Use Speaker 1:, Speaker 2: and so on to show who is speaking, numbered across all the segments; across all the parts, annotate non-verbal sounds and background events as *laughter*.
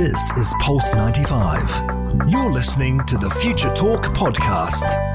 Speaker 1: This is Pulse 95. You're listening to the Future Talk podcast.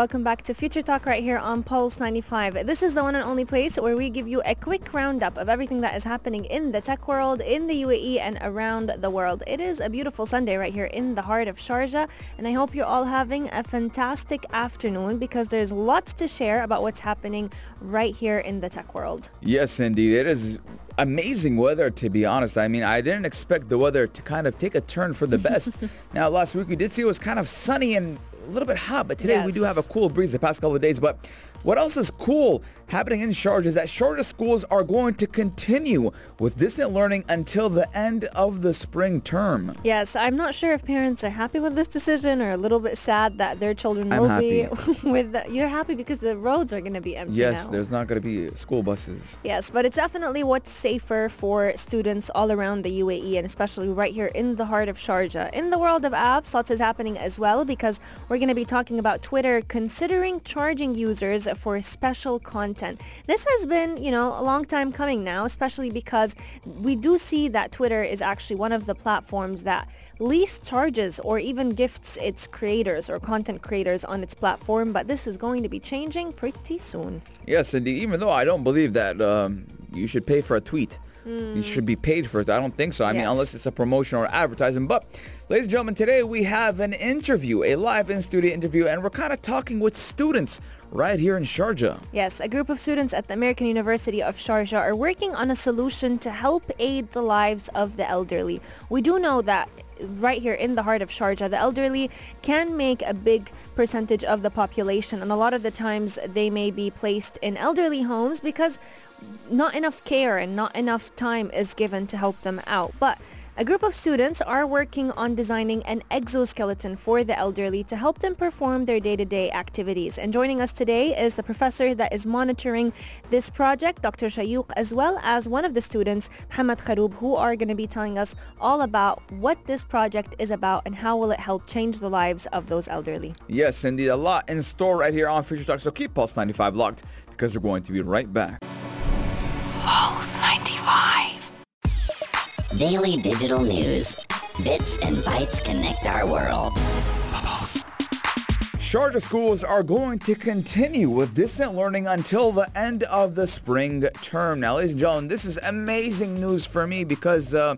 Speaker 2: Welcome back to Future Talk right here on Pulse 95. This is the one and only place where we give you a quick roundup of everything that is happening in the tech world, in the UAE, and around the world. It is a beautiful Sunday right here in the heart of Sharjah, and I hope you're all having a fantastic afternoon because there's lots to share about what's happening right here in the tech world.
Speaker 3: Yes, indeed. It is amazing weather, to be honest. I mean, I didn't expect the weather to kind of take a turn for the best. *laughs* now, last week we did see it was kind of sunny and little bit hot, but today yes. we do have a cool breeze the past couple of days. But what else is cool happening in Sharjah is that Sharjah schools are going to continue with distant learning until the end of the spring term.
Speaker 2: Yes, I'm not sure if parents are happy with this decision or a little bit sad that their children will be *laughs* with the, you're happy because the roads are going to be empty
Speaker 3: Yes,
Speaker 2: now.
Speaker 3: there's not going to be school buses.
Speaker 2: Yes, but it's definitely what's safer for students all around the UAE and especially right here in the heart of Sharjah. In the world of apps, lots is happening as well because we're going to be talking about Twitter considering charging users for special content. This has been, you know, a long time coming now, especially because we do see that Twitter is actually one of the platforms that least charges or even gifts its creators or content creators on its platform, but this is going to be changing pretty soon.
Speaker 3: Yes, indeed. Even though I don't believe that um, you should pay for a tweet. Mm. You should be paid for it. I don't think so. I yes. mean, unless it's a promotion or advertising. But, ladies and gentlemen, today we have an interview, a live in-studio interview, and we're kind of talking with students right here in Sharjah.
Speaker 2: Yes, a group of students at the American University of Sharjah are working on a solution to help aid the lives of the elderly. We do know that right here in the heart of Sharjah, the elderly can make a big percentage of the population and a lot of the times they may be placed in elderly homes because not enough care and not enough time is given to help them out. But a group of students are working on designing an exoskeleton for the elderly to help them perform their day-to-day activities. And joining us today is the professor that is monitoring this project, Dr. Shayok, as well as one of the students, Mohammed Kharroub, who are going to be telling us all about what this project is about and how will it help change the lives of those elderly.
Speaker 3: Yes, indeed. A lot in store right here on Future Talk. So keep Pulse 95 locked because we're going to be right back.
Speaker 4: Pulse 95. Daily digital news. Bits and bytes connect our world.
Speaker 3: Sharjah schools are going to continue with distant learning until the end of the spring term. Now, ladies and gentlemen, this is amazing news for me because uh,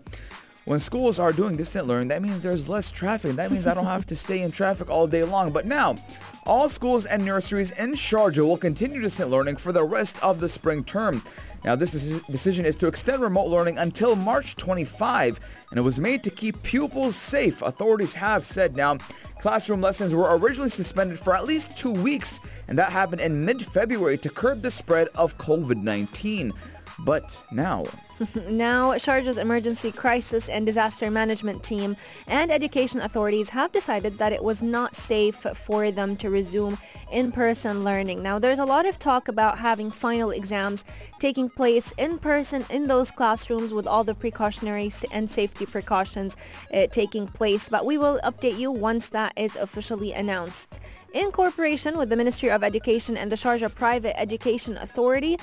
Speaker 3: when schools are doing distant learning, that means there's less traffic. That means I don't have to stay in traffic all day long. But now, all schools and nurseries in Sharjah will continue distant learning for the rest of the spring term. Now, this decision is to extend remote learning until March 25, and it was made to keep pupils safe. Authorities have said now classroom lessons were originally suspended for at least two weeks, and that happened in mid-February to curb the spread of COVID-19. But now, *laughs*
Speaker 2: now, Sharjah's emergency crisis and disaster management team and education authorities have decided that it was not safe for them to resume in-person learning. Now, there's a lot of talk about having final exams taking place in person in those classrooms with all the precautionary and safety precautions uh, taking place, but we will update you once that is officially announced. In cooperation with the Ministry of Education and the Sharjah Private Education Authority,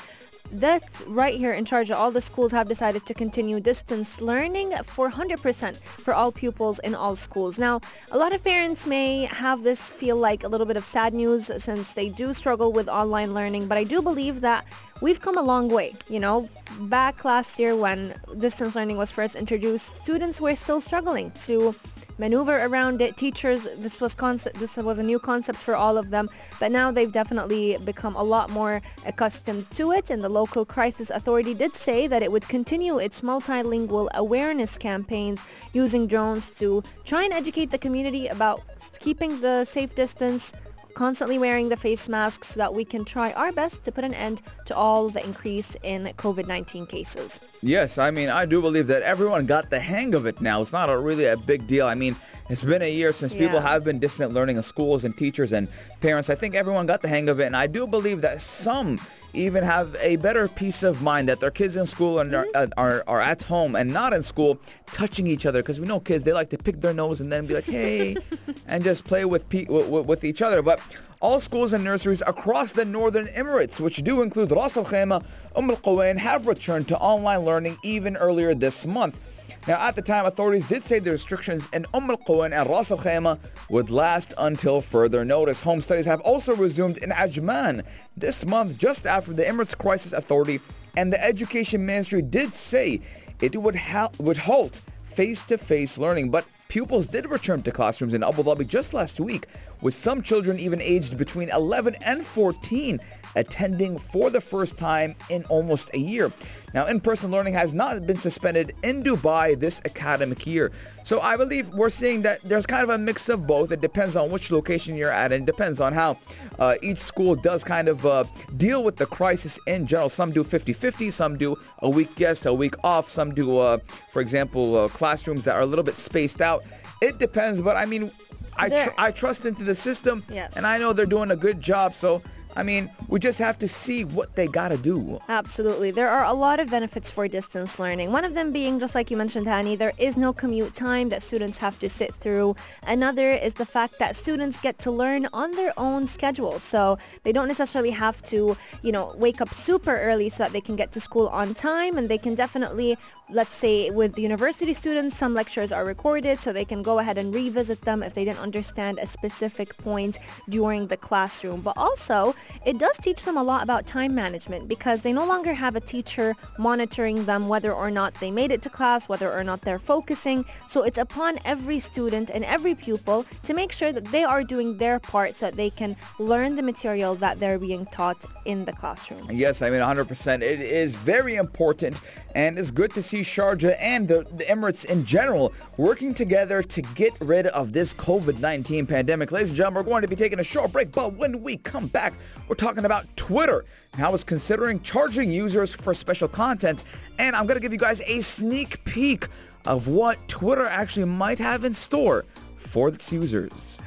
Speaker 2: that's right here in Sharjah. All the schools have decided to continue distance learning for 100% for all pupils in all schools. Now, a lot of parents may have this feel like a little bit of sad news since they do struggle with online learning, but I do believe that we've come a long way. You know, back last year when distance learning was first introduced, students were still struggling to maneuver around it. Teachers, this was concept, this was a new concept for all of them, but now they've definitely become a lot more accustomed to it. And the local crisis authority did say that it would continue its multilingual awareness campaigns using drones to try and educate the community about keeping the safe distance, constantly wearing the face masks so that we can try our best to put an end to all the increase in COVID-19 cases.
Speaker 3: Yes, I mean, I do believe that everyone got the hang of it now. It's not a really a big deal. I mean, it's been a year since yeah. people have been distant learning in schools and teachers and parents. I think everyone got the hang of it. And I do believe that some even have a better peace of mind that their kids in school and mm-hmm. are, are, are at home and not in school touching each other because we know kids they like to pick their nose and then be like hey *laughs* and just play with, pe- with, with each other but all schools and nurseries across the Northern Emirates, which do include Ras Al Khaimah, Umm Al Quwain, have returned to online learning even earlier this month. Now, at the time, authorities did say the restrictions in Umm al-Quwain and Ras al-Khaimah would last until further notice. Home studies have also resumed in Ajman this month, just after the Emirates Crisis Authority and the Education Ministry did say it would, ha- would halt face-to-face learning, but pupils did return to classrooms in Abu Dhabi just last week, with some children even aged between 11 and 14 attending for the first time in almost a year. Now, in-person learning has not been suspended in Dubai this academic year. So I believe we're seeing that there's kind of a mix of both. It depends on which location you're at and it depends on how uh, each school does kind of uh, deal with the crisis in general. Some do 50-50, some do a week yes, a week off. Some do, uh, for example, uh, classrooms that are a little bit spaced out. It depends, but I mean, I, tr- I trust into the system
Speaker 2: yes.
Speaker 3: and I know they're doing a good job. So I mean, we just have to see what they got to do.
Speaker 2: Absolutely. There are a lot of benefits for distance learning. One of them being, just like you mentioned, Hani, there is no commute time that students have to sit through. Another is the fact that students get to learn on their own schedule. So they don't necessarily have to, you know, wake up super early so that they can get to school on time. And they can definitely, let's say with university students, some lectures are recorded so they can go ahead and revisit them if they didn't understand a specific point during the classroom. But also, it does teach them a lot about time management because they no longer have a teacher monitoring them whether or not they made it to class, whether or not they're focusing. So it's upon every student and every pupil to make sure that they are doing their part so that they can learn the material that they're being taught in the classroom.
Speaker 3: Yes, I mean 100%. It is very important and it's good to see Sharjah and the, the Emirates in general working together to get rid of this COVID-19 pandemic. Ladies and gentlemen, we're going to be taking a short break, but when we come back, we're talking about Twitter and how it's considering charging users for special content. And I'm going to give you guys a sneak peek of what Twitter actually might have in store for its users.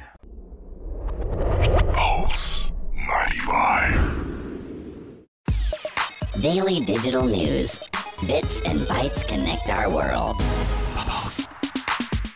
Speaker 1: Pulse 95.
Speaker 4: Daily digital news. Bits and bytes connect our world.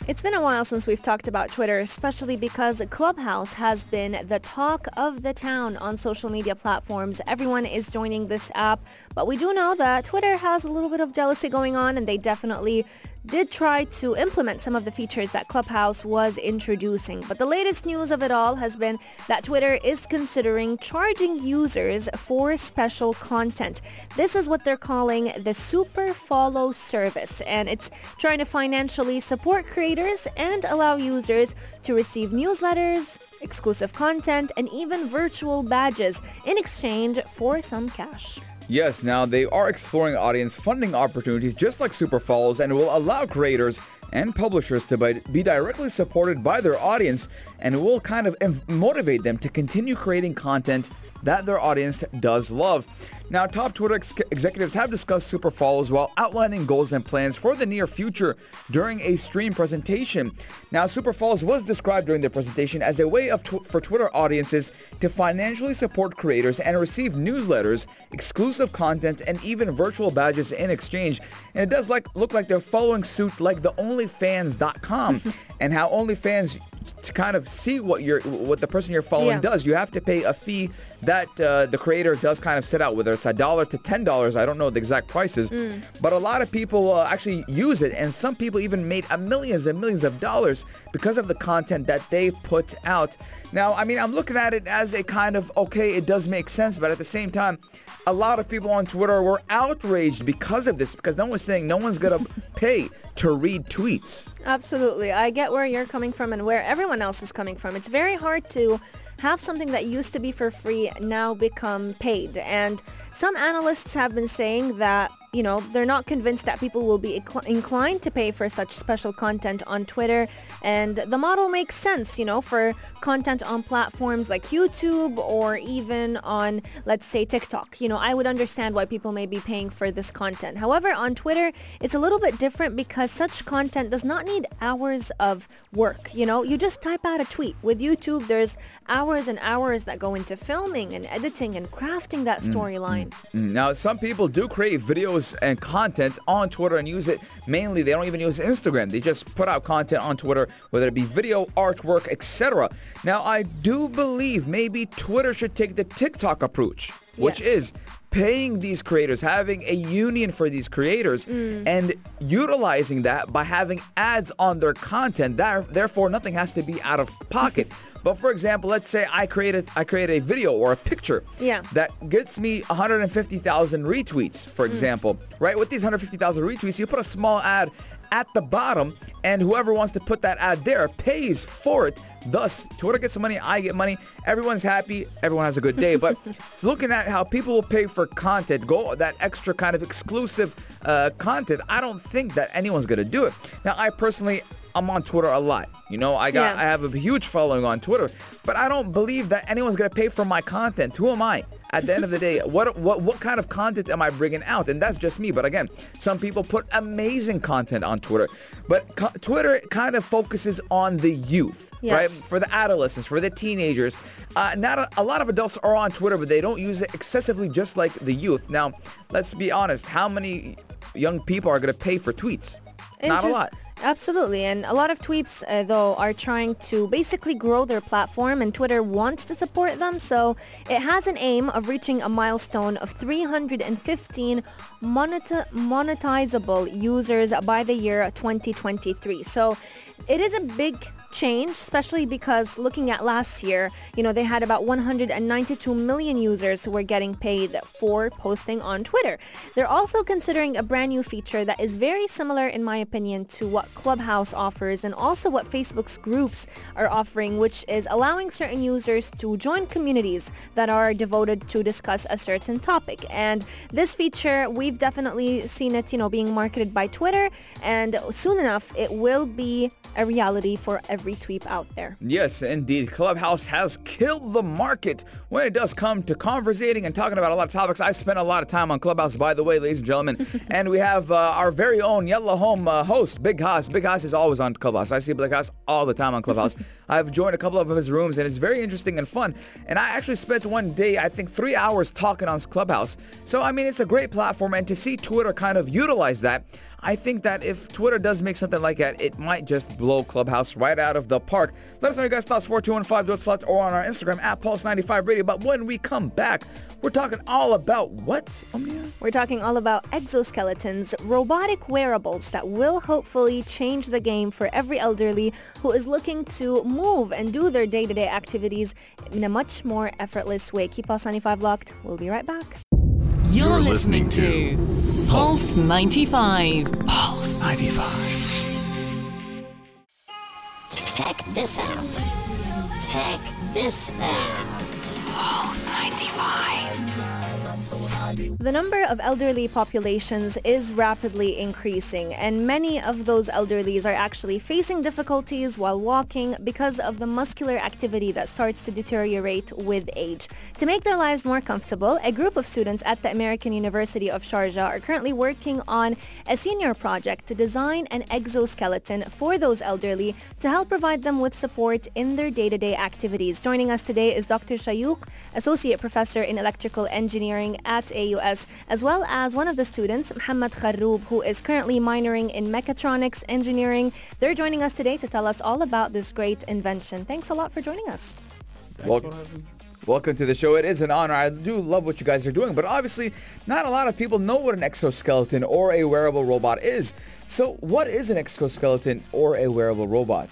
Speaker 2: It's been a while since we've talked about Twitter, especially because Clubhouse has been the talk of the town on social media platforms. Everyone is joining this app, but we do know that Twitter has a little bit of jealousy going on and they definitely did try to implement some of the features that Clubhouse was introducing. But the latest news of it all has been that Twitter is considering charging users for special content. This is what they're calling the Super Follow service, and it's trying to financially support creators and allow users to receive newsletters, exclusive content, and even virtual badges in exchange for some cash.
Speaker 3: Yes, now they are exploring audience funding opportunities just like Super Follows and will allow creators and publishers to be directly supported by their audience and will kind of motivate them to continue creating content that their audience does love. Now, top Twitter ex- executives have discussed super follows while outlining goals and plans for the near future during a stream presentation. Now, super follows was described during the presentation as a way of tw- for Twitter audiences to financially support creators and receive newsletters, exclusive content, and even virtual badges in exchange. And it does like look like they're following suit like the OnlyFans.com *laughs* and how OnlyFans to kind of see what you're what the person you're following yeah. does. You have to pay a fee that uh, the creator does kind of set out, whether it's a dollar to ten dollars. I don't know the exact prices, mm. but a lot of people uh, actually use it, and some people even made millions and millions of dollars because of the content that they put out. Now, I mean, I'm looking at it as a kind of okay, it does make sense, but at the same time, a lot of people on Twitter were outraged because of this because no one's saying no one's gonna *laughs* pay to read tweets.
Speaker 2: Absolutely. I get where you're coming from and where everyone else is coming from. It's very hard to have something that used to be for free now become paid. And some analysts have been saying that you know, they're not convinced that people will be inclined to pay for such special content on Twitter. And the model makes sense, you know, for content on platforms like YouTube or even on, let's say, TikTok. You know, I would understand why people may be paying for this content. However, on Twitter, it's a little bit different because such content does not need hours of work. You know, you just type out a tweet. With YouTube, there's hours and hours that go into filming and editing and crafting that mm, storyline.
Speaker 3: Mm, mm, mm. Now, some people do create videos and content on Twitter and use it mainly. They don't even use Instagram. They just put out content on Twitter, whether it be video, artwork, etc. Now, I do believe maybe Twitter should take the TikTok approach, which
Speaker 2: Yes.
Speaker 3: is paying these creators, having a union for these creators, mm. and utilizing that by having ads on their content. That, therefore, nothing has to be out of pocket. *laughs* but for example, let's say I created I create a video or a picture
Speaker 2: Yeah.
Speaker 3: that gets me 150,000 retweets, for example. Right? With these 150,000 retweets, you put a small ad at the bottom, and whoever wants to put that ad there pays for it. Thus, Twitter gets money, I get money, everyone's happy, everyone has a good day. But *laughs* looking at how people will pay for content, go that extra kind of exclusive uh, content, I don't think that anyone's gonna do it. Now, I personally, I'm on Twitter a lot. You know, I got,
Speaker 2: Yeah.
Speaker 3: I have a huge following on Twitter, but I don't believe that anyone's gonna pay for my content. Who am I? At the end of the day, what what what kind of content am I bringing out? And that's just me. But again, some people put amazing content on Twitter, but co- Twitter kind of focuses on the youth, right? For the adolescents, for the teenagers. Uh, not a, a lot of adults are on Twitter, but they don't use it excessively, just like the youth. Now, let's be honest. How many young people are gonna pay for tweets? Not a lot.
Speaker 2: Absolutely. And a lot of tweeps, uh, though, are trying to basically grow their platform, and Twitter wants to support them. So it has an aim of reaching a milestone of 315 moneta- monetizable users by the year 2023. So it is a big change, especially because looking at last year, you know, they had about 192 million users who were getting paid for posting on Twitter. They're also considering a brand new feature that is very similar, in my opinion, to what Clubhouse offers and also what Facebook's groups are offering, which is allowing certain users to join communities that are devoted to discuss a certain topic. And this feature, we've definitely seen it, you know, being marketed by Twitter, and soon enough, it will be a reality for every tweet out there.
Speaker 3: Yes, indeed. Clubhouse has killed the market when it does come to conversating and talking about a lot of topics. I spent a lot of time on Clubhouse, by the way, ladies and gentlemen. *laughs* and we have uh, our very own Yellow Home uh, host, Big Haas. Big House is always on Clubhouse. I see Big House all the time on Clubhouse. *laughs* I've joined a couple of his rooms, and it's very interesting and fun. And I actually spent one day, I think, three hours talking on Clubhouse. So, I mean, it's a great platform, and to see Twitter kind of utilize that, I think that if Twitter does make something like that, it might just blow Clubhouse right out of the park. Let us know your guys' thoughts, 4215 slots or on our Instagram at Pulse95 Radio. But when we come back, we're talking all about what, Omnia?
Speaker 2: We're talking all about exoskeletons, robotic wearables that will hopefully change the game for every elderly who is looking to move and do their day-to-day activities in a much more effortless way. Keep us 95 locked. We'll be right back.
Speaker 5: You're, listening, to Pulse 95.
Speaker 1: Pulse 95.
Speaker 4: Check this out. Check this out.
Speaker 5: Pulse 95.
Speaker 2: The number of elderly populations is rapidly increasing, and many of those elderlies are actually facing difficulties while walking because of the muscular activity that starts to deteriorate with age. To make their lives more comfortable, a group of students at the American University of Sharjah are currently working on a senior project to design an exoskeleton for those elderly to help provide them with support in their day-to-day activities. Joining us today is Dr. Shayok, Associate Professor in Electrical Engineering at AUS, as well as one of the students, Mohammed Kharroub, who is currently minoring in mechatronics engineering. They're joining us today to tell us all about this great invention. Thanks a lot for joining us.
Speaker 3: Welcome. Welcome to the show. It is an honor. I do love what you guys are doing, but obviously not a lot of people know what an exoskeleton or a wearable robot is. So what is an exoskeleton or a wearable robot?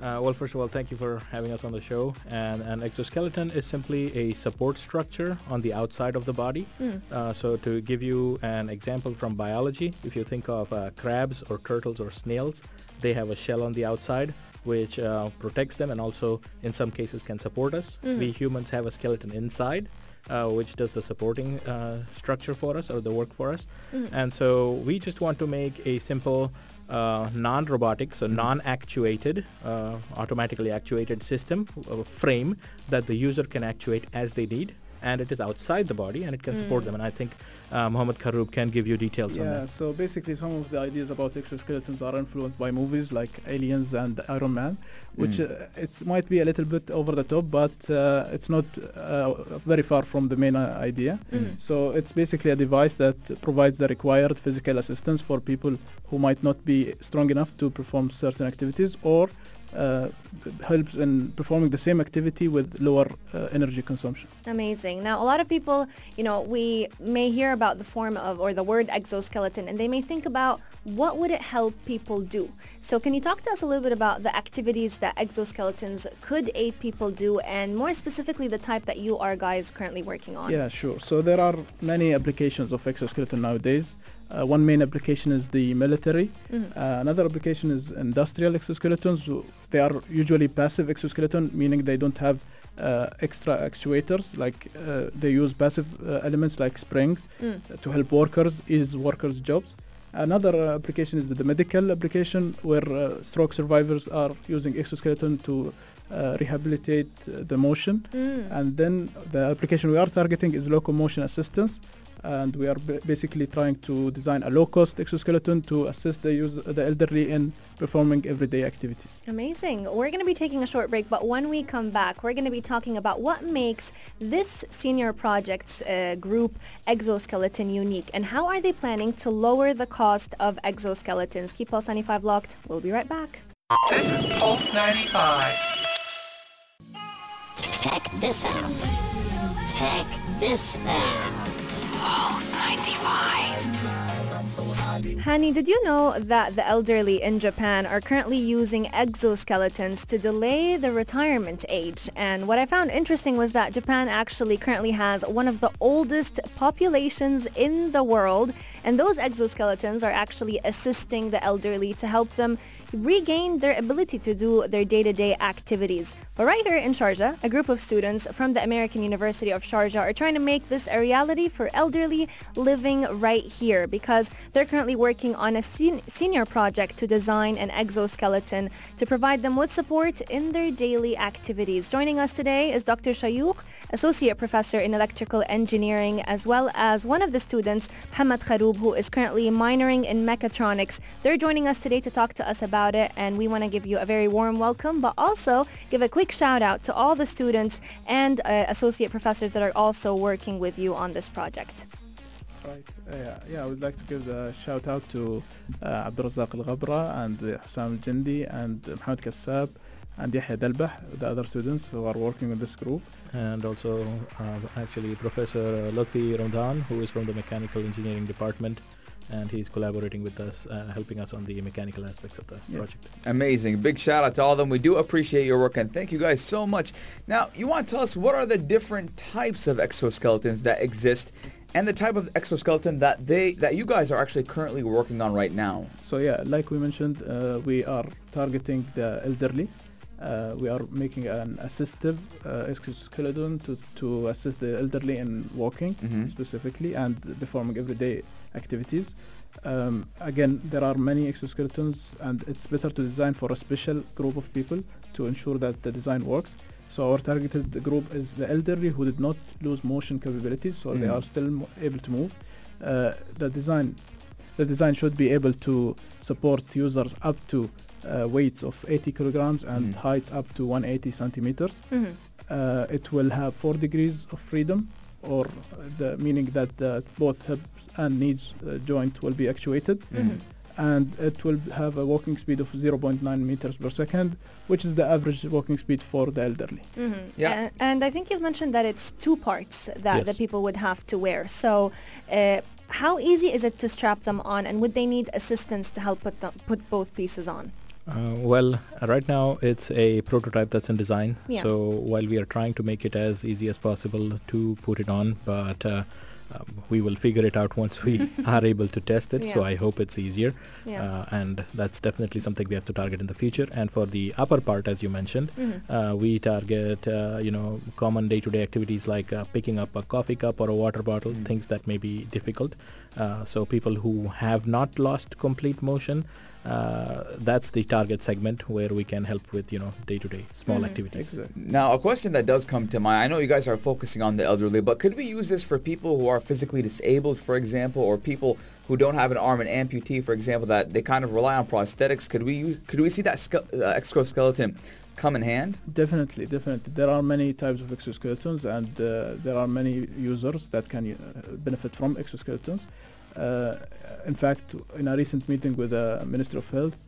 Speaker 6: Uh, well, first of all, thank you for having us on the show. And an exoskeleton is simply a support structure on the outside of the body. Uh, so to give you an example from biology, if you think of uh, crabs or turtles or snails, they have a shell on the outside which uh, protects them and also in some cases can support us. We humans have a skeleton inside. Uh, which does the supporting uh, structure for us or the work for us. And so we just want to make a simple uh, non-robotic, so non-actuated, uh, automatically actuated system uh, frame that the user can actuate as they need. And it is outside the body and it can support
Speaker 2: Mm.
Speaker 6: them. And I think uh, Mohammed Kharroub can give you details on
Speaker 7: Yeah,
Speaker 6: that.
Speaker 7: so basically, some of the ideas about exoskeletons are influenced by movies like Aliens and Iron Man, which
Speaker 3: Mm.
Speaker 7: uh, it might be a little bit over the top, but uh, it's not uh, very far from the main uh, idea.
Speaker 2: Mhm.
Speaker 7: So it's basically a device that provides the required physical assistance for people who might not be strong enough to perform certain activities or uh, helps in performing the same activity with lower uh, energy consumption.
Speaker 2: Amazing. Now, a lot of people, you know, we may hear about the form of or the word exoskeleton and they may think about what would it help people do. So can you talk to us a little bit about the activities that exoskeletons could aid people do and more specifically the type that you are guys currently working on?
Speaker 7: Yeah, sure. So there are many applications of exoskeleton nowadays. Uh, one main application is the military.
Speaker 2: Mhm.
Speaker 7: Uh, another application is industrial exoskeletons. They are usually passive exoskeleton, meaning they don't have uh, extra actuators. Like uh, they use passive uh, elements like springs
Speaker 2: Mm.
Speaker 7: to help workers ease workers' jobs. Another uh, application is the, the medical application, where uh, stroke survivors are using exoskeleton to uh, rehabilitate uh, the motion.
Speaker 2: Mm.
Speaker 7: And then the application we are targeting is locomotion assistance. And we are ba- basically trying to design a low-cost exoskeleton to assist the, use, the elderly in performing everyday activities.
Speaker 2: Amazing. We're going to be taking a short break, but when we come back, we're going to be talking about what makes this senior projects uh, group exoskeleton unique and how are they planning to lower the cost of exoskeletons. Keep Pulse 95 locked. We'll be right back.
Speaker 5: This is Pulse 95.
Speaker 4: Check this out. Check this out.
Speaker 2: Hani, did you know that the elderly in Japan are currently using exoskeletons to delay the retirement age? And what I found interesting was that Japan actually currently has one of the oldest populations in the world, and those exoskeletons are actually assisting the elderly to help them regain their ability to do their day-to-day activities. But right here in Sharjah, a group of students from the American University of Sharjah are trying to make this a reality for elderly living right here because they're currently working on a sen- senior project to design an exoskeleton to provide them with support in their daily activities. Joining us today is Dr. Shayok, Associate Professor in Electrical Engineering, as well as one of the students, Hamad Kharroub, who is currently minoring in mechatronics. They're joining us today to talk to us about it, and we want to give you a very warm welcome, but also give a quick shout out to all the students and uh, associate professors that are also working with you on this project.
Speaker 7: Right. Uh, yeah, yeah, I would like to give the shout out to uh, Abdurazak Al Ghabra and uh, Hussam Al Jindi and Mohamed Kassab and Yahya Dalbah, the other students who are working with this group.
Speaker 6: And also, uh, actually, Professor Lotfi Romdhane, who is from the Mechanical Engineering Department, and he's collaborating with us, uh, helping us on the mechanical aspects of the
Speaker 7: Yeah.
Speaker 6: project.
Speaker 3: Amazing. Big shout out to all of them. We do appreciate your work and thank you guys so much. Now, you want to tell us what are the different types of exoskeletons that exist and the type of exoskeleton that they that you guys are actually currently working on right now.
Speaker 7: So yeah, like we mentioned, uh, we are targeting the elderly. Uh, we are making an assistive uh, exoskeleton to, to assist the elderly in walking
Speaker 3: Mhm.
Speaker 7: specifically and performing everyday activities. Um, again, there are many exoskeletons and it's better to design for a special group of people to ensure that the design works. So our targeted group is the elderly who did not lose motion capabilities, so they
Speaker 3: Mm.
Speaker 7: are still mo- able to move. Uh, the design the design should be able to support users up to uh, weights of 80 kilograms and
Speaker 3: Mm.
Speaker 7: heights up to 180 centimeters.
Speaker 2: Mhm.
Speaker 7: Uh, it will have four degrees of freedom, or the meaning that the, both hips and knees uh, joint will be actuated,
Speaker 2: Mhm.
Speaker 7: and it will have a walking speed of 0.9 meters per second, which is the average walking speed for the elderly.
Speaker 2: Mhm.
Speaker 3: Yeah.
Speaker 2: And, and I think you've mentioned that it's two parts that the people would have to wear. So uh, how easy is it to strap them on and would they need assistance to help put, them, put both pieces on?
Speaker 6: Uh, well, right now it's a prototype that's in design.
Speaker 2: Yeah.
Speaker 6: So while we are trying to make it as easy as possible to put it on, but uh, um, we will figure it out once we *laughs* are able to test it. So I hope it's easier.
Speaker 2: Yeah.
Speaker 6: Uh, and that's definitely something we have to target in the future. And for the upper part, as you mentioned,
Speaker 2: Mhm.
Speaker 6: uh, we target uh, you know common day-to-day activities like uh, picking up a coffee cup or a water bottle,
Speaker 3: Mm.
Speaker 6: things that may be difficult. Uh, so people who have not lost complete motion that's the target segment where we can help with you know day-to-day small
Speaker 2: Mhm.
Speaker 6: activities.
Speaker 7: Exactly.
Speaker 3: Now, a question that does come to mind. I know you guys are focusing on the elderly, but could we use this for people who are physically disabled, for example, or people who don't have an arm, an amputee, for example, that they kind of rely on prosthetics? Could we use? Could we see that ske- uh, exoskeleton come in hand?
Speaker 7: Definitely, definitely. There are many types of exoskeletons, and uh, there are many users that can uh, benefit from exoskeletons. Uh, in fact, in a recent meeting with the Minister of Health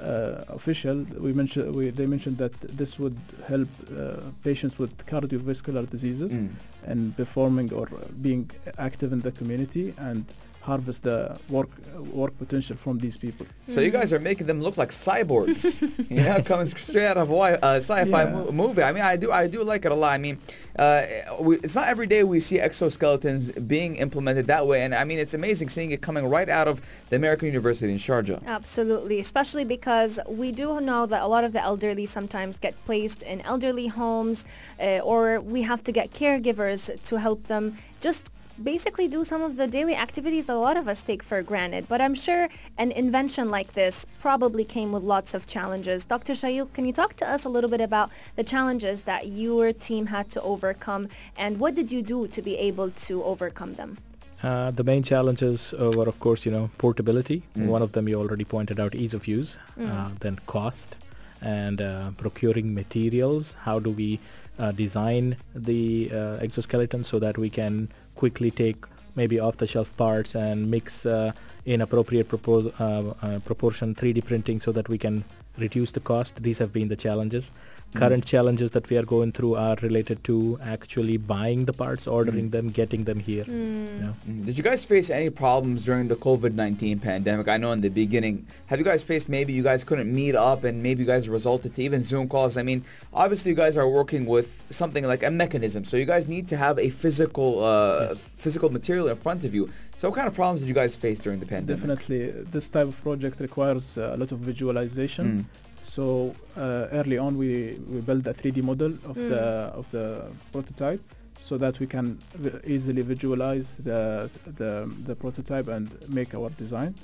Speaker 7: uh, official, we mentioned we, they mentioned that this would help uh, patients with cardiovascular diseases
Speaker 3: Mm.
Speaker 7: and performing or being active in the community and harvest the work work potential from these people.
Speaker 3: So you guys are making them look like cyborgs. *laughs* you know, coming straight out of a uh, sci-fi
Speaker 7: Yeah.
Speaker 3: mo- movie. I mean, I do, I do like it a lot. I mean, uh, we, it's not every day we see exoskeletons being implemented that way, and I mean, it's amazing seeing it coming right out of the American University in Sharjah.
Speaker 2: Absolutely, especially because we do know that a lot of the elderly sometimes get placed in elderly homes uh, or we have to get caregivers to help them just basically do some of the daily activities a lot of us take for granted. But I'm sure an invention like this probably came with lots of challenges. Dr. Shayok, can you talk to us a little bit about the challenges that your team had to overcome and what did you do to be able to overcome them?
Speaker 6: Uh, the main challenges uh, were, of course, you know, portability.
Speaker 3: Mm.
Speaker 6: One of them you already pointed out, ease of use.
Speaker 2: Mm.
Speaker 6: Uh, then cost and uh, procuring materials. How do we uh, design the uh, exoskeleton so that we can quickly take maybe off-the-shelf parts and mix uh, in appropriate propos- uh, uh, proportion 3D printing so that we can reduce the cost. These have been the challenges. Current challenges that we are going through are related to actually buying the parts, ordering
Speaker 3: Mm.
Speaker 6: them, getting them here.
Speaker 2: Mm.
Speaker 6: You know.
Speaker 3: Mm. Did you guys face any problems during the COVID-19 pandemic? I know in the beginning, have you guys faced maybe you guys couldn't meet up and maybe you guys resulted to even Zoom calls? I mean, obviously you guys are working with something like a mechanism, so you guys need to have a physical, uh,
Speaker 6: Yes.
Speaker 3: physical material in front of you. So what kind of problems did you guys face during the pandemic?
Speaker 7: Definitely, this type of project requires uh, a lot of visualization.
Speaker 3: Mm.
Speaker 7: So uh, early on, we, we built a 3D model of
Speaker 2: Mm.
Speaker 7: the of the prototype, so that we can vi- easily visualize the, the the prototype and make our design.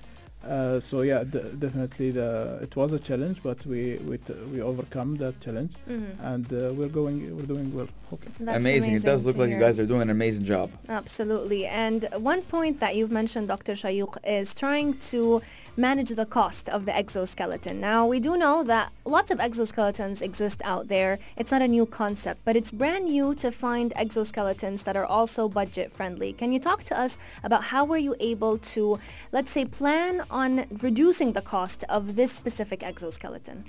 Speaker 7: Uh, so yeah, d- definitely the it was a challenge, but we we t- we overcome that challenge,
Speaker 2: Mhm.
Speaker 7: and uh, we're going we're doing well. Okay.
Speaker 2: That's
Speaker 3: amazing. It does look
Speaker 2: to
Speaker 3: like you guys are doing an amazing job.
Speaker 2: Absolutely. And one point that you've mentioned, Dr. Shayok, is trying to manage the cost of the exoskeleton. Now, we do know that lots of exoskeletons exist out there. It's not a new concept, but it's brand new to find exoskeletons that are also budget friendly. Can you talk to us about how were you able to, let's say, plan on reducing the cost of this specific exoskeleton?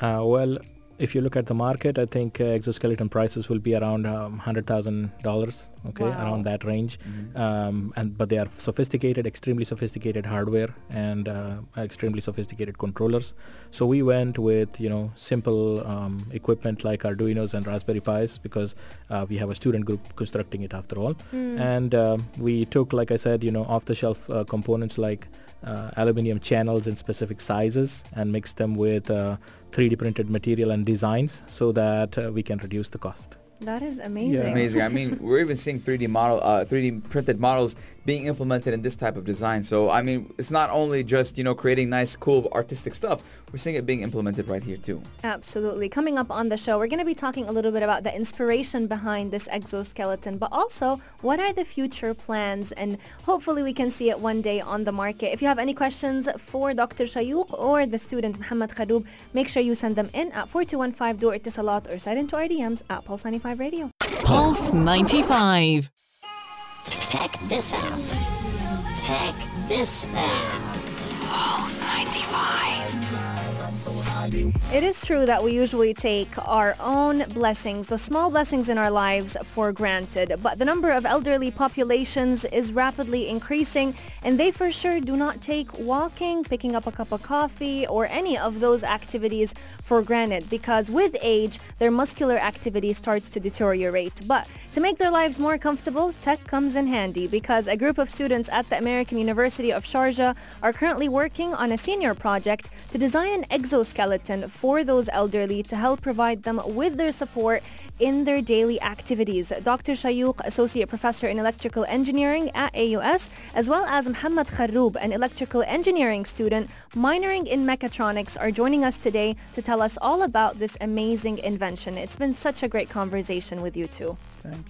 Speaker 6: Uh, well, if you look at the market, I think uh, exoskeleton prices will be around um, hundred thousand dollars. Okay,
Speaker 2: Wow.
Speaker 6: around that range. Um, and but they are sophisticated, extremely sophisticated hardware and uh, extremely sophisticated controllers. So we went with you know simple um, equipment like Arduino's and Raspberry Pis because uh, we have a student group constructing it after all.
Speaker 2: Mm.
Speaker 6: And uh, we took, like I said, you know, off-the-shelf uh, components like uh, aluminium channels in specific sizes and mixed them with uh, 3D printed material and designs so that uh, we can reduce the cost.
Speaker 2: That is amazing.
Speaker 3: Amazing. I mean, we're even seeing 3D model, uh, 3D printed models being implemented in this type of design. So, I mean, it's not only just you know creating nice, cool, artistic stuff. We're seeing it being implemented right here too.
Speaker 2: Absolutely. Coming up on the show, we're going to be talking a little bit about the inspiration behind this exoskeleton, but also what are the future plans and hopefully we can see it one day on the market. If you have any questions for Dr. Shayok or the student Mohammed Kharroub, make sure you send them in at 4215 Door Etisalat or slide into our DMs at Pulse 95 Radio.
Speaker 5: Pulse 95.
Speaker 4: Check this out. Check this out.
Speaker 5: Pulse 95.
Speaker 2: It is true that we usually take our own blessings, the small blessings in our lives, for granted. But the number of elderly populations is rapidly increasing, and they for sure do not take walking, picking up a cup of coffee, or any of those activities for granted because with age, their muscular activity starts to deteriorate. But to make their lives more comfortable, tech comes in handy because a group of students at the American University of Sharjah are currently working on a senior project to design an exoskeleton for those elderly to help provide them with their support in their daily activities. Dr. Shayok, Associate Professor in Electrical Engineering at AUS, as well as Mohammed Kharroub, an electrical engineering student minoring in mechatronics, are joining us today to tell us all about this amazing invention. It's been such a great conversation with you two.
Speaker 7: Thank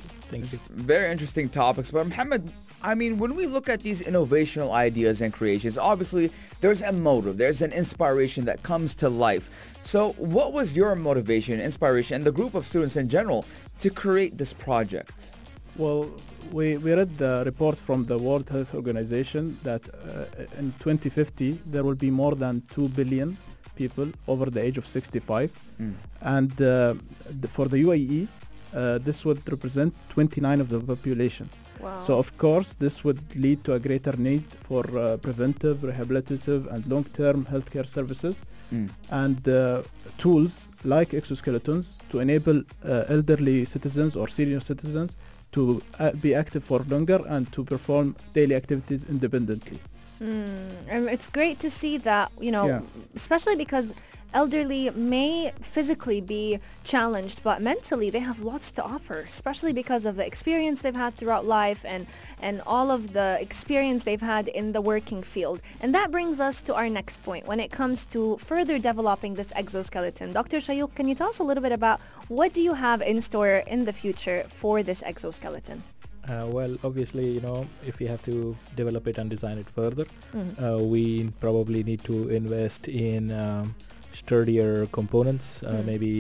Speaker 7: you.
Speaker 3: Very interesting topics. But Mohammed, I mean, when we look at these innovational ideas and creations, obviously there's a motive, there's an inspiration that comes to life. So what was your motivation, inspiration, and the group of students in general to create this project?
Speaker 7: Well, we, we read the report from the World Health Organization that uh, in 2050 there will be more than 2 billion people over the age of 65.
Speaker 3: Mm.
Speaker 7: And uh, the, for the UAE, uh, this would represent 29 of the population.
Speaker 2: Wow.
Speaker 7: So of course, this would lead to a greater need for uh, preventive, rehabilitative, and long-term healthcare services
Speaker 3: Mm.
Speaker 7: and uh, tools like exoskeletons to enable uh, elderly citizens or senior citizens to uh, be active for longer and to perform daily activities independently.
Speaker 2: Mm, and it's great to see that, you know,
Speaker 7: Yeah.
Speaker 2: especially because elderly may physically be challenged, but mentally they have lots to offer, especially because of the experience they've had throughout life and, and all of the experience they've had in the working field. And that brings us to our next point when it comes to further developing this exoskeleton. Dr. Shayok, can you tell us a little bit about what do you have in store in the future for this exoskeleton?
Speaker 6: Uh, well, obviously, you know, if we have to develop it and design it further,
Speaker 2: Mhm.
Speaker 6: uh, we probably need to invest in um, sturdier components, uh,
Speaker 2: Mm.
Speaker 6: maybe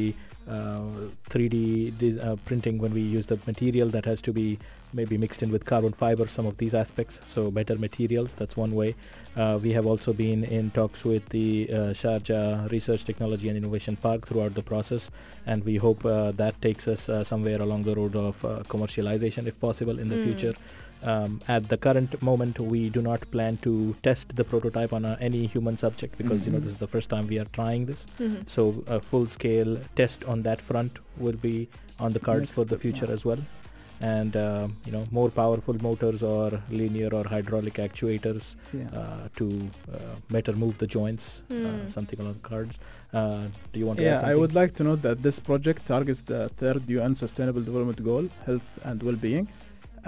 Speaker 6: uh, 3D dis- uh, printing when we use the material that has to be maybe mixed in with carbon fiber, some of these aspects, so better materials, that's one way. Uh, we have also been in talks with the uh, Sharjah Research Technology and Innovation Park throughout the process, and we hope uh, that takes us uh, somewhere along the road of uh, commercialization if possible in the
Speaker 2: Mm.
Speaker 6: future. Um, at the current moment, we do not plan to test the prototype on uh, any human subject because you know
Speaker 7: Mhm.
Speaker 6: this is the first time we are trying this.
Speaker 2: Mhm.
Speaker 6: So a full-scale test on that front will be on the cards
Speaker 7: Next
Speaker 6: for the
Speaker 7: step,
Speaker 6: future
Speaker 7: yeah.
Speaker 6: as well. And uh, you know more powerful motors or linear or hydraulic actuators
Speaker 7: Yeah.
Speaker 6: uh, to uh, better move the joints, uh,
Speaker 2: Hmm.
Speaker 6: something along the cards. Uh, do you want to add
Speaker 7: Yeah, I would like to note that this project targets the third UN Sustainable Development Goal, health and well-being,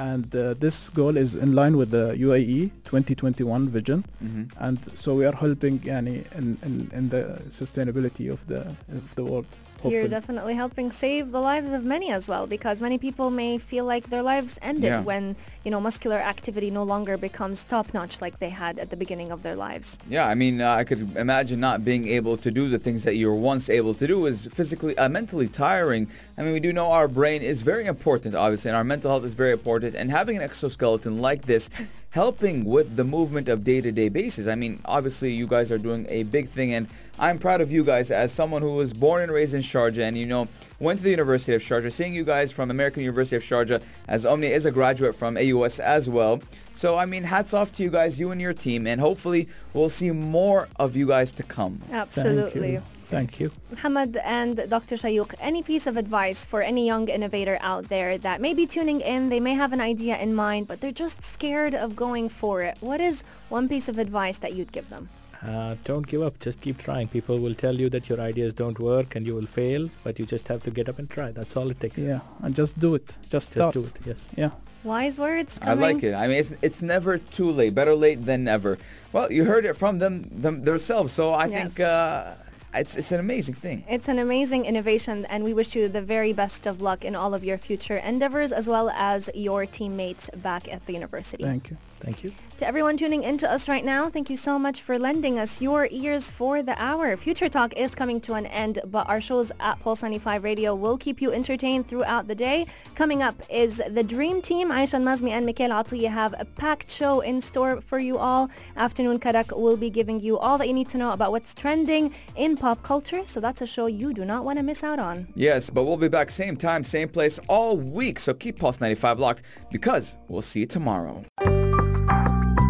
Speaker 7: and uh, this goal is in line with the UAE 2021 vision,
Speaker 3: Mm-hmm.
Speaker 7: and so we are helping yani, in, in, in the sustainability of the of the world.
Speaker 2: You're definitely helping save the lives of many as well because many people may feel like their lives ended
Speaker 3: Yeah.
Speaker 2: when, you know, muscular activity no longer becomes top-notch like they had at the beginning of their lives.
Speaker 3: Yeah, I mean, uh, I could imagine not being able to do the things that you were once able to do is physically, uh, mentally tiring. I mean, we do know our brain is very important, obviously, and our mental health is very important. And having an exoskeleton like this, helping with the movement of day-to-day basis. I mean, obviously, you guys are doing a big thing, and I'm proud of you guys as someone who was born and raised in Sharjah, and you know, went to the University of Sharjah. Seeing you guys from American University of Sharjah, as Omni is a graduate from AUS as well. So, I mean, hats off to you guys, you and your team, and hopefully we'll see more of you guys to come.
Speaker 2: Absolutely.
Speaker 7: Thank you. Thank you.
Speaker 2: Mohammed and Dr. Shayok, any piece of advice for any young innovator out there that may be tuning in, they may have an idea in mind, but they're just scared of going for it. What is one piece of advice that you'd give them?
Speaker 6: Uh, don't give up. Just keep trying. People will tell you that your ideas don't work and you will fail, but you just have to get up and try. That's all it takes.
Speaker 7: Yeah, and just do it. Just,
Speaker 6: Just
Speaker 7: start.
Speaker 6: do it. Yes.
Speaker 7: Yeah.
Speaker 2: Wise words
Speaker 3: I like it. I mean, it's, it's never too late. Better late than never. Well, you heard it from them, them themselves, so I think uh, it's, it's an amazing thing.
Speaker 2: It's an amazing innovation, and we wish you the very best of luck in all of your future endeavors, as well as your teammates back at the university.
Speaker 7: Thank you.
Speaker 6: Thank you.
Speaker 2: To everyone tuning in to us right now, thank you so much for lending us your ears for the hour. Future Talk is coming to an end, but our shows at Pulse 95 Radio will keep you entertained throughout the day. Coming up is the Dream Team. Aisha Mazmi and Mikhail Atiya have a packed show in store for you all. Afternoon Karak will be giving you all that you need to know about what's trending in pop culture, so that's a show you do not want to miss out on.
Speaker 3: Yes, but we'll be back same time, same place all week. So keep Pulse 95 locked because we'll see you tomorrow.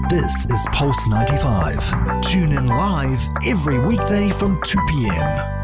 Speaker 1: This is Pulse 95. Tune in live every weekday from 2 p.m.